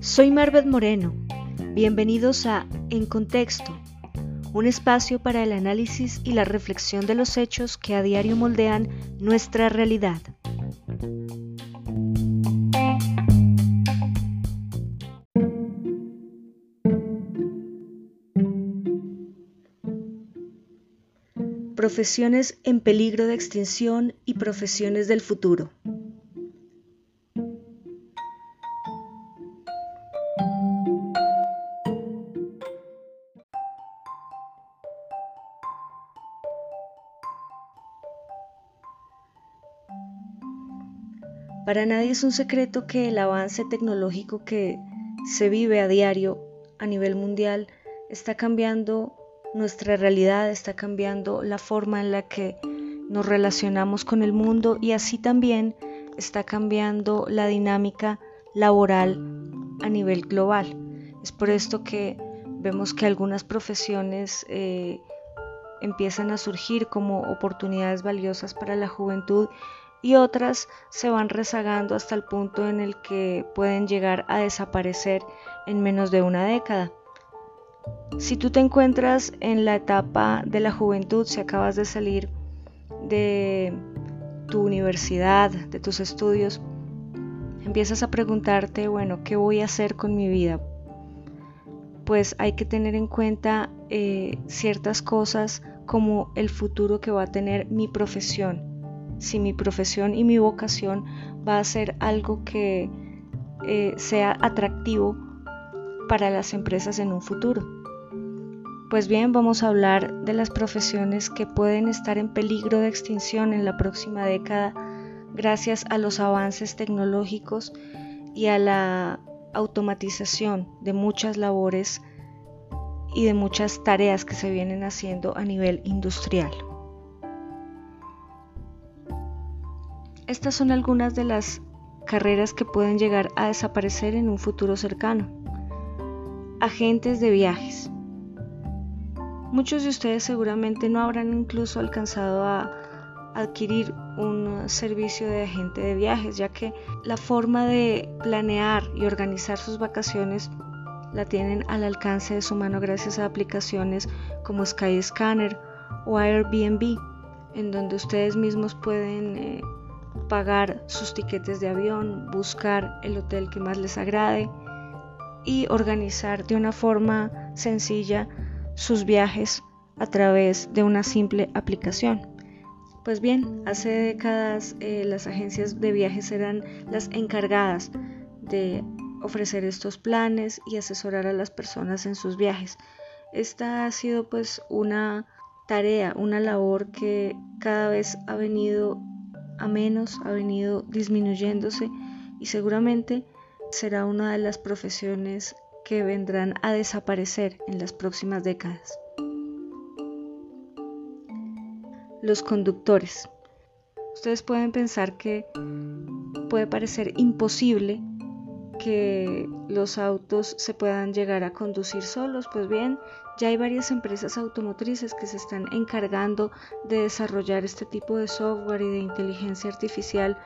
Soy Marvet Moreno. Bienvenidos a En Contexto, un espacio para el análisis y la reflexión de los hechos que a diario moldean nuestra realidad. Profesiones en peligro de extinción y profesiones del futuro. Para nadie es un secreto que el avance tecnológico que se vive a diario a nivel mundial está cambiando nuestra realidad, está cambiando la forma en la que nos relacionamos con el mundo y así también está cambiando la dinámica laboral a nivel global. Es por esto que vemos que algunas profesiones eh, empiezan a surgir como oportunidades valiosas para la juventud y otras se van rezagando hasta el punto en el que pueden llegar a desaparecer en menos de una década. Si tú te encuentras en la etapa de la juventud, si acabas de salir de tu universidad, de tus estudios, empiezas a preguntarte, bueno, ¿qué voy a hacer con mi vida? Pues hay que tener en cuenta eh, ciertas cosas como el futuro que va a tener mi profesión si mi profesión y mi vocación va a ser algo que eh, sea atractivo para las empresas en un futuro. Pues bien, vamos a hablar de las profesiones que pueden estar en peligro de extinción en la próxima década gracias a los avances tecnológicos y a la automatización de muchas labores y de muchas tareas que se vienen haciendo a nivel industrial. Estas son algunas de las carreras que pueden llegar a desaparecer en un futuro cercano. Agentes de viajes. Muchos de ustedes seguramente no habrán incluso alcanzado a adquirir un servicio de agente de viajes, ya que la forma de planear y organizar sus vacaciones la tienen al alcance de su mano gracias a aplicaciones como Skyscanner o Airbnb, en donde ustedes mismos pueden eh, pagar sus tiquetes de avión, buscar el hotel que más les agrade y organizar de una forma sencilla sus viajes a través de una simple aplicación. Pues bien, hace décadas eh, las agencias de viajes eran las encargadas de ofrecer estos planes y asesorar a las personas en sus viajes. Esta ha sido pues una tarea, una labor que cada vez ha venido a menos ha venido disminuyéndose y seguramente será una de las profesiones que vendrán a desaparecer en las próximas décadas. Los conductores. Ustedes pueden pensar que puede parecer imposible que los autos se puedan llegar a conducir solos, pues bien, ya hay varias empresas automotrices que se están encargando de desarrollar este tipo de software y de inteligencia artificial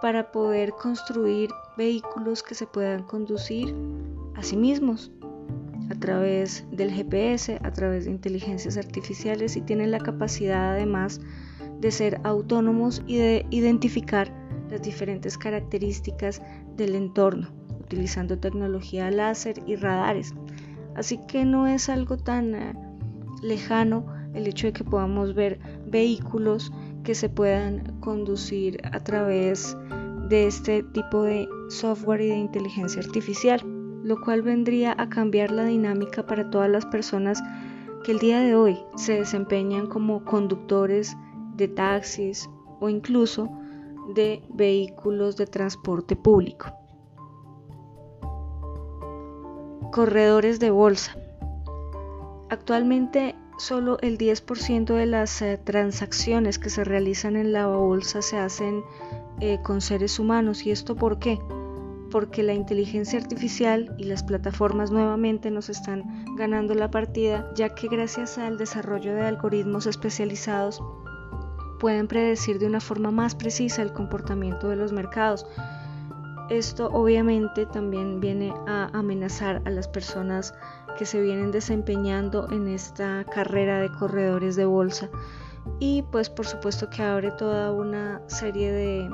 para poder construir vehículos que se puedan conducir a sí mismos a través del GPS, a través de inteligencias artificiales y tienen la capacidad además de ser autónomos y de identificar las diferentes características del entorno utilizando tecnología láser y radares. Así que no es algo tan eh, lejano el hecho de que podamos ver vehículos que se puedan conducir a través de este tipo de software y de inteligencia artificial, lo cual vendría a cambiar la dinámica para todas las personas que el día de hoy se desempeñan como conductores de taxis o incluso de vehículos de transporte público. Corredores de bolsa. Actualmente solo el 10% de las eh, transacciones que se realizan en la bolsa se hacen eh, con seres humanos. ¿Y esto por qué? Porque la inteligencia artificial y las plataformas nuevamente nos están ganando la partida, ya que gracias al desarrollo de algoritmos especializados pueden predecir de una forma más precisa el comportamiento de los mercados. Esto obviamente también viene a amenazar a las personas que se vienen desempeñando en esta carrera de corredores de bolsa y pues por supuesto que abre toda una serie de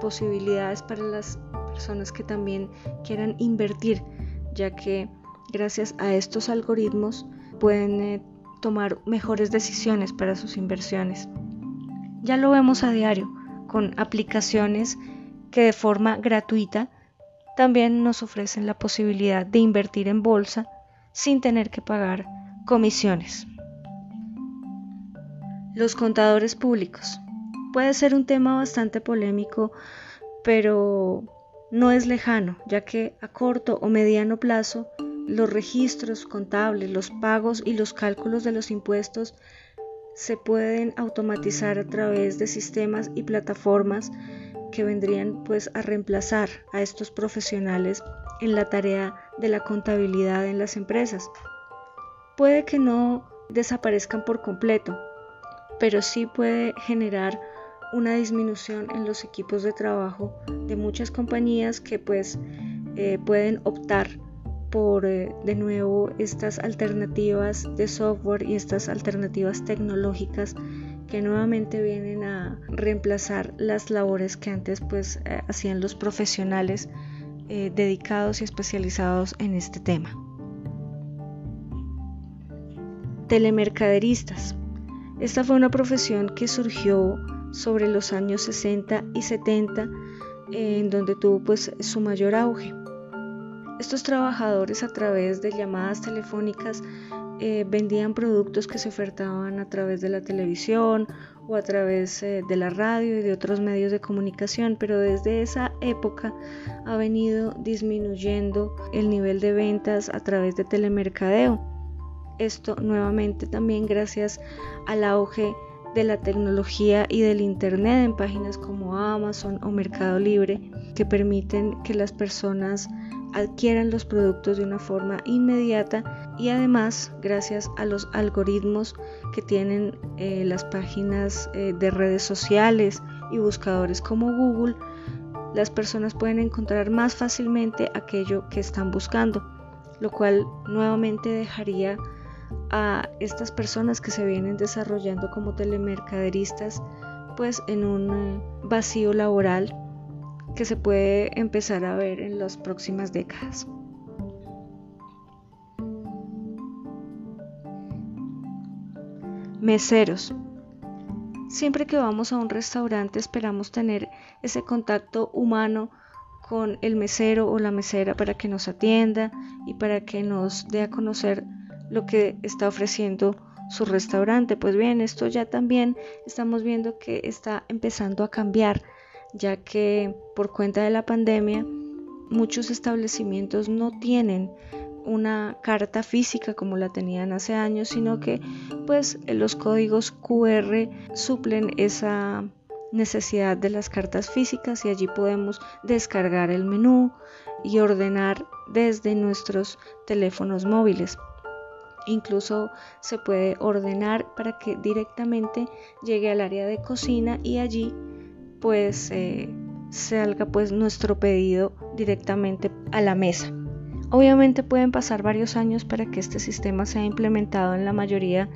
posibilidades para las personas que también quieran invertir ya que gracias a estos algoritmos pueden eh, tomar mejores decisiones para sus inversiones. Ya lo vemos a diario con aplicaciones que de forma gratuita también nos ofrecen la posibilidad de invertir en bolsa sin tener que pagar comisiones. Los contadores públicos. Puede ser un tema bastante polémico, pero no es lejano, ya que a corto o mediano plazo los registros contables, los pagos y los cálculos de los impuestos se pueden automatizar a través de sistemas y plataformas que vendrían pues a reemplazar a estos profesionales en la tarea de la contabilidad en las empresas. Puede que no desaparezcan por completo, pero sí puede generar una disminución en los equipos de trabajo de muchas compañías que pues eh, pueden optar por eh, de nuevo estas alternativas de software y estas alternativas tecnológicas que nuevamente vienen a reemplazar las labores que antes pues eh, hacían los profesionales eh, dedicados y especializados en este tema. Telemercaderistas. Esta fue una profesión que surgió sobre los años 60 y 70 en donde tuvo pues su mayor auge. Estos trabajadores a través de llamadas telefónicas eh, vendían productos que se ofertaban a través de la televisión o a través eh, de la radio y de otros medios de comunicación, pero desde esa época ha venido disminuyendo el nivel de ventas a través de telemercadeo. Esto nuevamente también gracias al auge de la tecnología y del Internet en páginas como Amazon o Mercado Libre que permiten que las personas adquieran los productos de una forma inmediata y además gracias a los algoritmos que tienen eh, las páginas eh, de redes sociales y buscadores como Google, las personas pueden encontrar más fácilmente aquello que están buscando, lo cual nuevamente dejaría a estas personas que se vienen desarrollando como telemercaderistas pues en un eh, vacío laboral que se puede empezar a ver en las próximas décadas. Meseros. Siempre que vamos a un restaurante esperamos tener ese contacto humano con el mesero o la mesera para que nos atienda y para que nos dé a conocer lo que está ofreciendo su restaurante. Pues bien, esto ya también estamos viendo que está empezando a cambiar ya que por cuenta de la pandemia muchos establecimientos no tienen una carta física como la tenían hace años, sino que pues los códigos QR suplen esa necesidad de las cartas físicas y allí podemos descargar el menú y ordenar desde nuestros teléfonos móviles. Incluso se puede ordenar para que directamente llegue al área de cocina y allí pues eh, salga pues nuestro pedido directamente a la mesa. Obviamente pueden pasar varios años para que este sistema sea implementado en la mayoría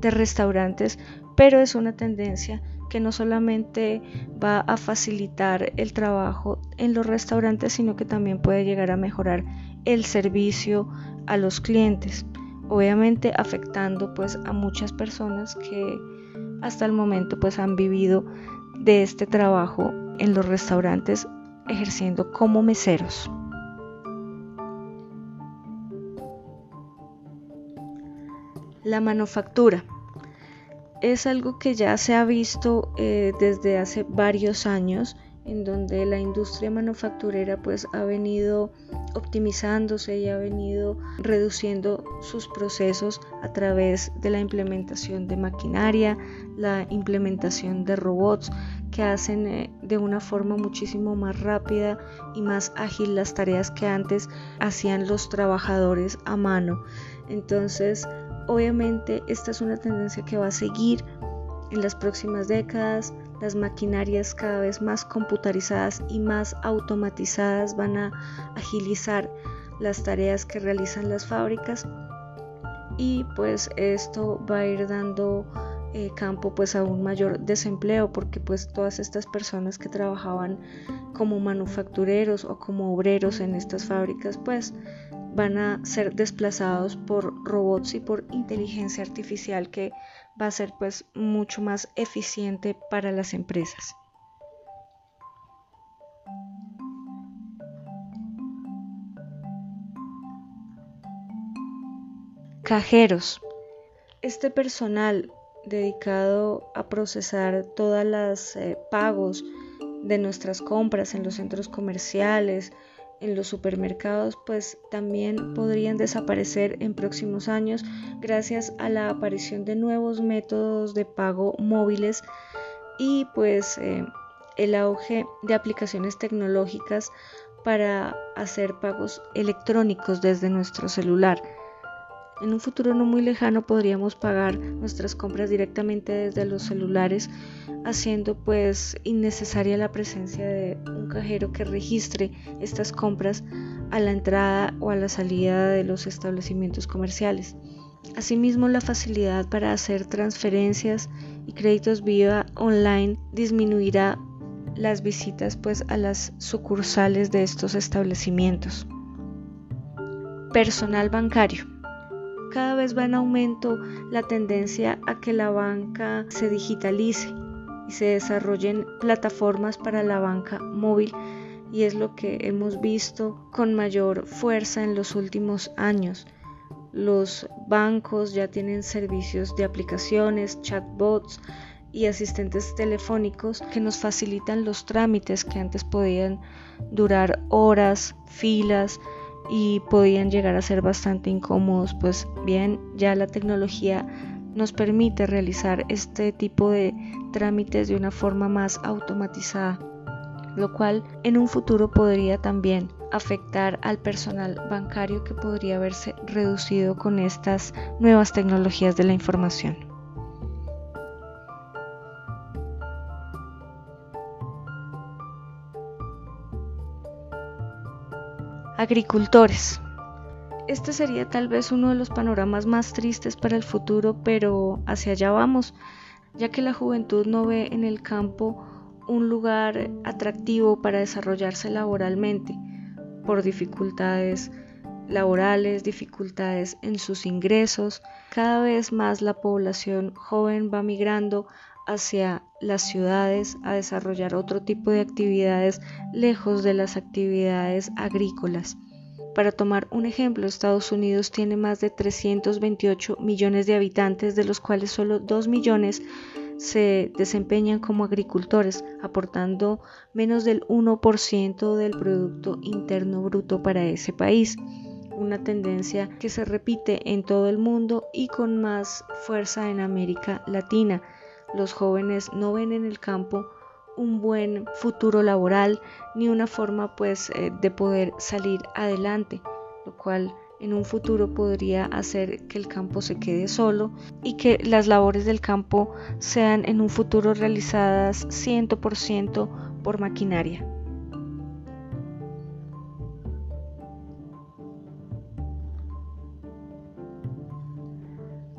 de restaurantes, pero es una tendencia que no solamente va a facilitar el trabajo en los restaurantes, sino que también puede llegar a mejorar el servicio a los clientes, obviamente afectando pues a muchas personas que hasta el momento pues han vivido de este trabajo en los restaurantes ejerciendo como meseros. La manufactura es algo que ya se ha visto eh, desde hace varios años en donde la industria manufacturera pues ha venido optimizándose y ha venido reduciendo sus procesos a través de la implementación de maquinaria, la implementación de robots que hacen eh, de una forma muchísimo más rápida y más ágil las tareas que antes hacían los trabajadores a mano. Entonces, obviamente esta es una tendencia que va a seguir En las próximas décadas, las maquinarias cada vez más computarizadas y más automatizadas van a agilizar las tareas que realizan las fábricas. Y pues esto va a ir dando eh, campo pues a un mayor desempleo porque pues todas estas personas que trabajaban como manufactureros o como obreros en estas fábricas pues van a ser desplazados por robots y por inteligencia artificial que va a ser pues mucho más eficiente para las empresas. Cajeros. Este personal dedicado a procesar todas las eh, pagos de nuestras compras en los centros comerciales, en los supermercados, pues también podrían desaparecer en próximos años gracias a la aparición de nuevos métodos de pago móviles y pues eh, el auge de aplicaciones tecnológicas para hacer pagos electrónicos desde nuestro celular. En un futuro no muy lejano podríamos pagar nuestras compras directamente desde los celulares, haciendo pues innecesaria la presencia de un cajero que registre estas compras a la entrada o a la salida de los establecimientos comerciales. Asimismo, la facilidad para hacer transferencias y créditos vía online disminuirá las visitas pues a las sucursales de estos establecimientos. Personal bancario cada vez va en aumento la tendencia a que la banca se digitalice y se desarrollen plataformas para la banca móvil y es lo que hemos visto con mayor fuerza en los últimos años. Los bancos ya tienen servicios de aplicaciones, chatbots y asistentes telefónicos que nos facilitan los trámites que antes podían durar horas, filas, y podían llegar a ser bastante incómodos, pues bien, ya la tecnología nos permite realizar este tipo de trámites de una forma más automatizada, lo cual en un futuro podría también afectar al personal bancario que podría verse reducido con estas nuevas tecnologías de la información. Agricultores. Este sería tal vez uno de los panoramas más tristes para el futuro, pero hacia allá vamos, ya que la juventud no ve en el campo un lugar atractivo para desarrollarse laboralmente, por dificultades laborales, dificultades en sus ingresos. Cada vez más la población joven va migrando hacia las ciudades a desarrollar otro tipo de actividades lejos de las actividades agrícolas. Para tomar un ejemplo, Estados Unidos tiene más de 328 millones de habitantes, de los cuales solo 2 millones se desempeñan como agricultores, aportando menos del 1% del Producto Interno Bruto para ese país una tendencia que se repite en todo el mundo y con más fuerza en América Latina los jóvenes no ven en el campo un buen futuro laboral ni una forma pues eh, de poder salir adelante, lo cual en un futuro podría hacer que el campo se quede solo y que las labores del campo sean en un futuro realizadas 100% por maquinaria.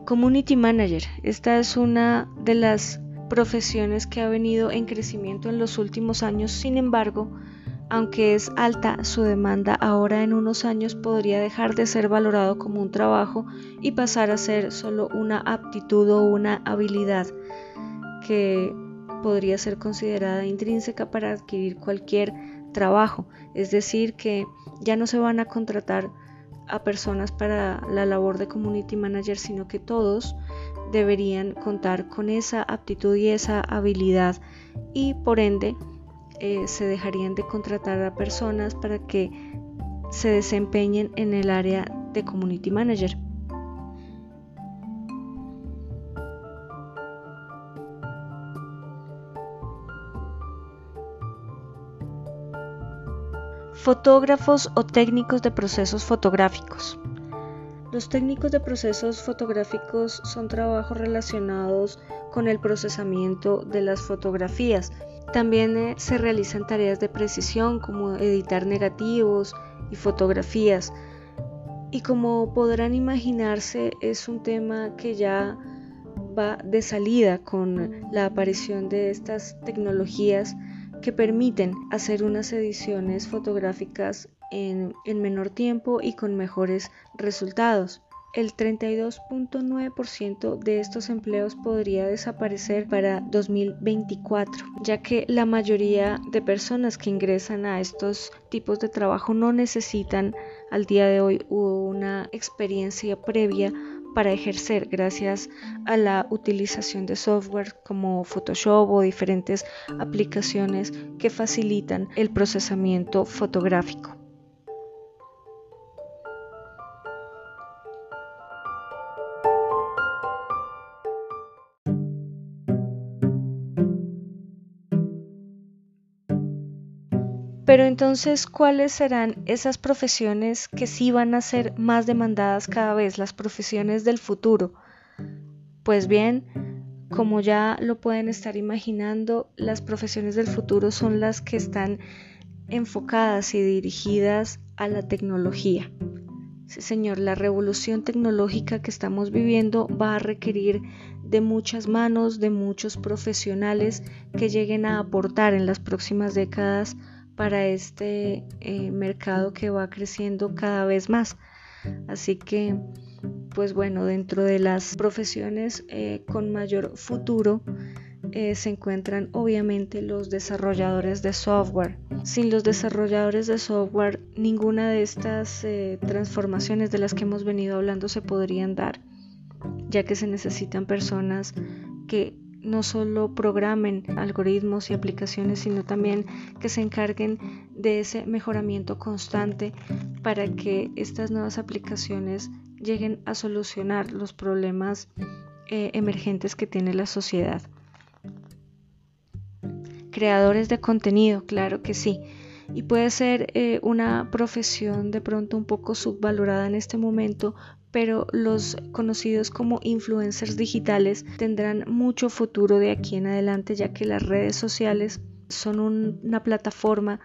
Community Manager. Esta es una de las profesiones que ha venido en crecimiento en los últimos años. Sin embargo, aunque es alta su demanda, ahora en unos años podría dejar de ser valorado como un trabajo y pasar a ser solo una aptitud o una habilidad que podría ser considerada intrínseca para adquirir cualquier trabajo. Es decir, que ya no se van a contratar a personas para la labor de community manager, sino que todos deberían contar con esa aptitud y esa habilidad y por ende eh, se dejarían de contratar a personas para que se desempeñen en el área de community manager. Fotógrafos o técnicos de procesos fotográficos. Los técnicos de procesos fotográficos son trabajos relacionados con el procesamiento de las fotografías. También eh, se realizan tareas de precisión como editar negativos y fotografías. Y como podrán imaginarse, es un tema que ya va de salida con la aparición de estas tecnologías que permiten hacer unas ediciones fotográficas en, en menor tiempo y con mejores resultados. El 32.9% de estos empleos podría desaparecer para 2024, ya que la mayoría de personas que ingresan a estos tipos de trabajo no necesitan al día de hoy una experiencia previa para ejercer gracias a la utilización de software como Photoshop o diferentes aplicaciones que facilitan el procesamiento fotográfico. Pero entonces, ¿cuáles serán esas profesiones que sí van a ser más demandadas cada vez, las profesiones del futuro? Pues bien, como ya lo pueden estar imaginando, las profesiones del futuro son las que están enfocadas y dirigidas a la tecnología. Sí, señor, la revolución tecnológica que estamos viviendo va a requerir de muchas manos, de muchos profesionales que lleguen a aportar en las próximas décadas para este eh, mercado que va creciendo cada vez más. Así que, pues bueno, dentro de las profesiones eh, con mayor futuro eh, se encuentran obviamente los desarrolladores de software. Sin los desarrolladores de software, ninguna de estas transformaciones de las que hemos venido hablando se podrían dar, ya que se necesitan personas que no solo programen algoritmos y aplicaciones, sino también que se encarguen de ese mejoramiento constante para que estas nuevas aplicaciones lleguen a solucionar los problemas eh, emergentes que tiene la sociedad. Creadores de contenido, claro que sí. Y puede ser eh, una profesión de pronto un poco subvalorada en este momento, pero los conocidos como influencers digitales tendrán mucho futuro de aquí en adelante ya que las redes sociales son una plataforma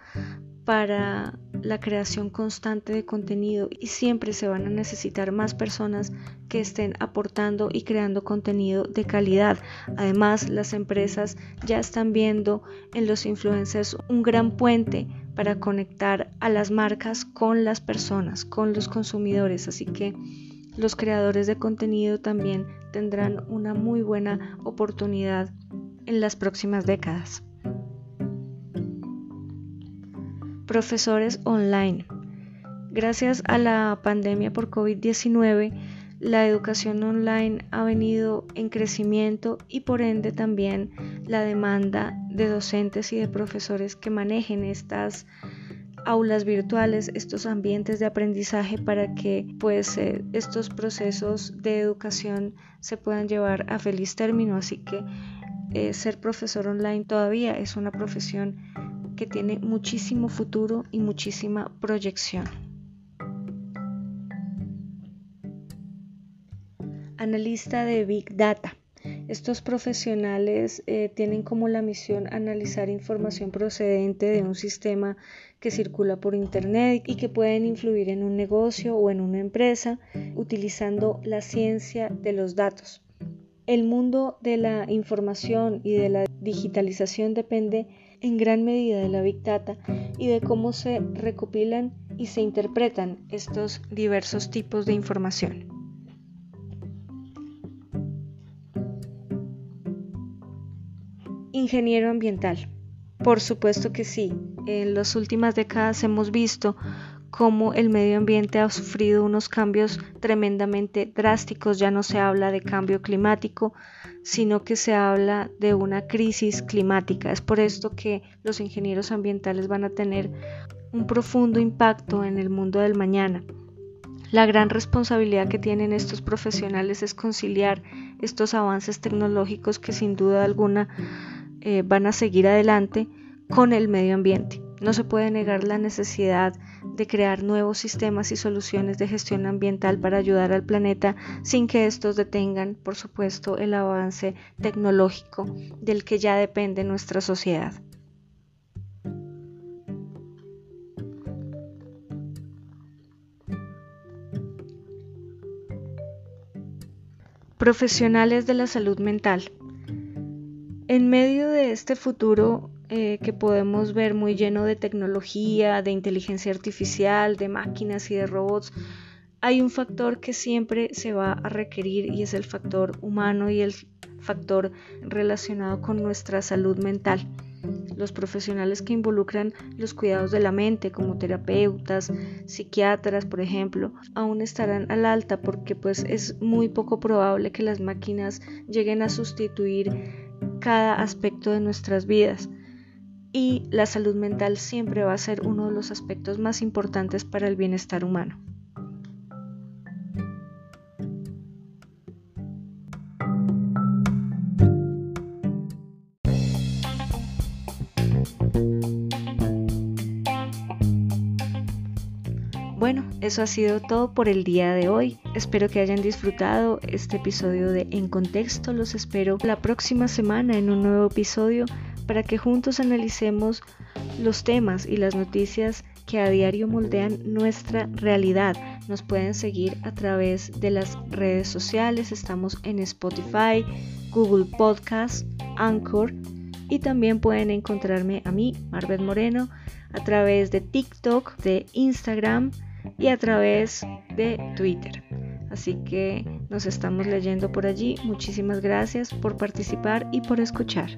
para la creación constante de contenido y siempre se van a necesitar más personas que estén aportando y creando contenido de calidad. Además, las empresas ya están viendo en los influencers un gran puente para conectar a las marcas con las personas, con los consumidores. Así que los creadores de contenido también tendrán una muy buena oportunidad en las próximas décadas. Profesores online. Gracias a la pandemia por COVID-19, la educación online ha venido en crecimiento y por ende también la demanda de docentes y de profesores que manejen estas aulas virtuales, estos ambientes de aprendizaje para que pues eh, estos procesos de educación se puedan llevar a feliz término. Así que eh, ser profesor online todavía es una profesión que tiene muchísimo futuro y muchísima proyección. Analista de Big Data. Estos profesionales eh, tienen como la misión analizar información procedente de un sistema que circula por Internet y que pueden influir en un negocio o en una empresa utilizando la ciencia de los datos. El mundo de la información y de la digitalización depende en gran medida de la Big Data y de cómo se recopilan y se interpretan estos diversos tipos de información. Ingeniero ambiental. Por supuesto que sí. En las últimas décadas hemos visto cómo el medio ambiente ha sufrido unos cambios tremendamente drásticos. Ya no se habla de cambio climático, sino que se habla de una crisis climática. Es por esto que los ingenieros ambientales van a tener un profundo impacto en el mundo del mañana. La gran responsabilidad que tienen estos profesionales es conciliar estos avances tecnológicos que sin duda alguna eh, van a seguir adelante con el medio ambiente. No se puede negar la necesidad de crear nuevos sistemas y soluciones de gestión ambiental para ayudar al planeta sin que estos detengan, por supuesto, el avance tecnológico del que ya depende nuestra sociedad. Profesionales de la salud mental. En medio de este futuro eh, que podemos ver muy lleno de tecnología, de inteligencia artificial, de máquinas y de robots, hay un factor que siempre se va a requerir y es el factor humano y el factor relacionado con nuestra salud mental. Los profesionales que involucran los cuidados de la mente, como terapeutas, psiquiatras, por ejemplo, aún estarán al alta porque pues es muy poco probable que las máquinas lleguen a sustituir cada aspecto de nuestras vidas y la salud mental siempre va a ser uno de los aspectos más importantes para el bienestar humano. Eso ha sido todo por el día de hoy. Espero que hayan disfrutado este episodio de En Contexto. Los espero la próxima semana en un nuevo episodio para que juntos analicemos los temas y las noticias que a diario moldean nuestra realidad. Nos pueden seguir a través de las redes sociales, estamos en Spotify, Google Podcast, Anchor y también pueden encontrarme a mí, Marbet Moreno, a través de TikTok, de Instagram y a través de Twitter. Así que nos estamos leyendo por allí. Muchísimas gracias por participar y por escuchar.